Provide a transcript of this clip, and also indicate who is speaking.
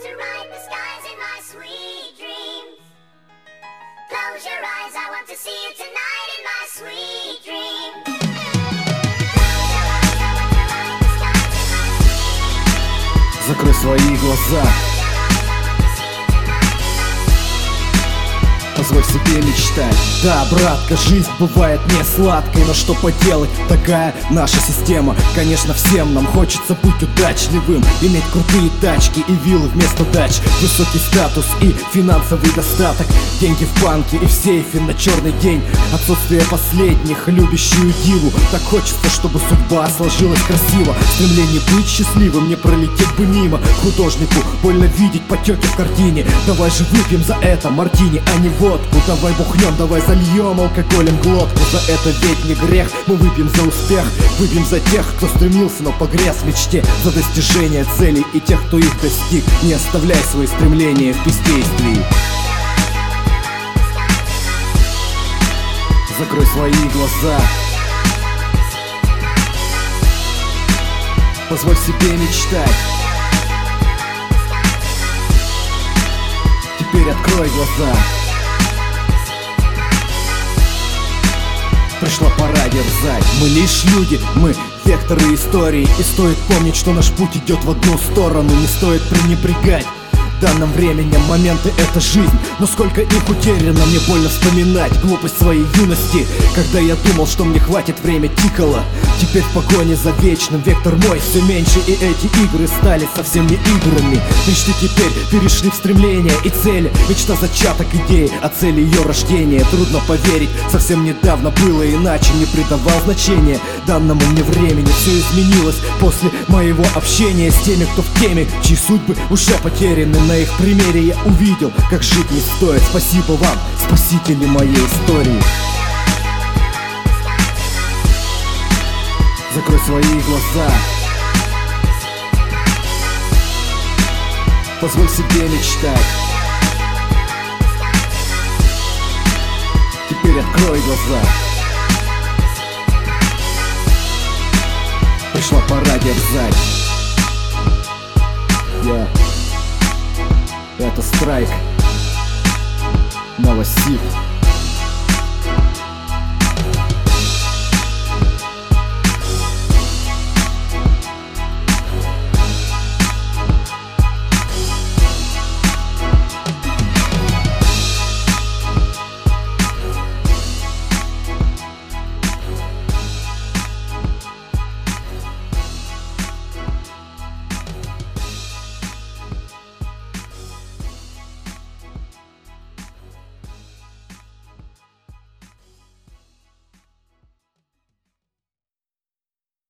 Speaker 1: to ride the skies in my sweet dreams. Close your eyes, I want to see you tonight in my sweet dreams. Close your eyes,
Speaker 2: позволь себе мечтать. Да, братка, жизнь бывает не сладкой Но что поделать, такая наша система. Конечно, всем нам хочется быть удачливым Иметь крутые тачки и виллы вместо дач. Высокий статус и финансовый достаток Деньги в банке и в сейфе на черный день. Отсутствие последних, любящую диву. Так хочется, чтобы судьба сложилась красиво. Стремление быть счастливым, не пролететь бы мимо. Художнику больно видеть потеки в картине. Давай же выпьем за это мартини, а не водку Давай бухнем, давай зальем алкоголем глотку. За это ведь не грех, мы выпьем за успех. Выпьем за тех, кто стремился, но погряз в мечте. За достижение целей и тех, кто их достиг. Не оставляй свои стремления в бездействии. Закрой свои глаза. Позволь себе мечтать. Теперь открой глаза Пришла пора дерзать. Мы лишь люди, мы векторы истории. И стоит помнить, что наш путь идет в одну сторону. Не стоит пренебрегать данным временем Моменты — это жизнь, но сколько их утеряно Мне больно вспоминать глупость своей юности. Когда я думал, что мне хватит, время тикало. Теперь в погоне за вечным вектор мой все меньше И эти игры стали совсем не играми. Мечты теперь перешли в стремления и цели Мечта зачаток идеи, а цели ее рождения. Трудно поверить, совсем недавно было иначе Не придавал значения данному мне времени Все изменилось после моего общения С теми, кто в теме, чьи судьбы уже потеряны На их примере я увидел, как жить не стоит. Спасибо вам, спасители моей истории. Закрой свои глаза. Позволь себе мечтать. Теперь открой глаза Дерзать Я. Это страйк. Новосиб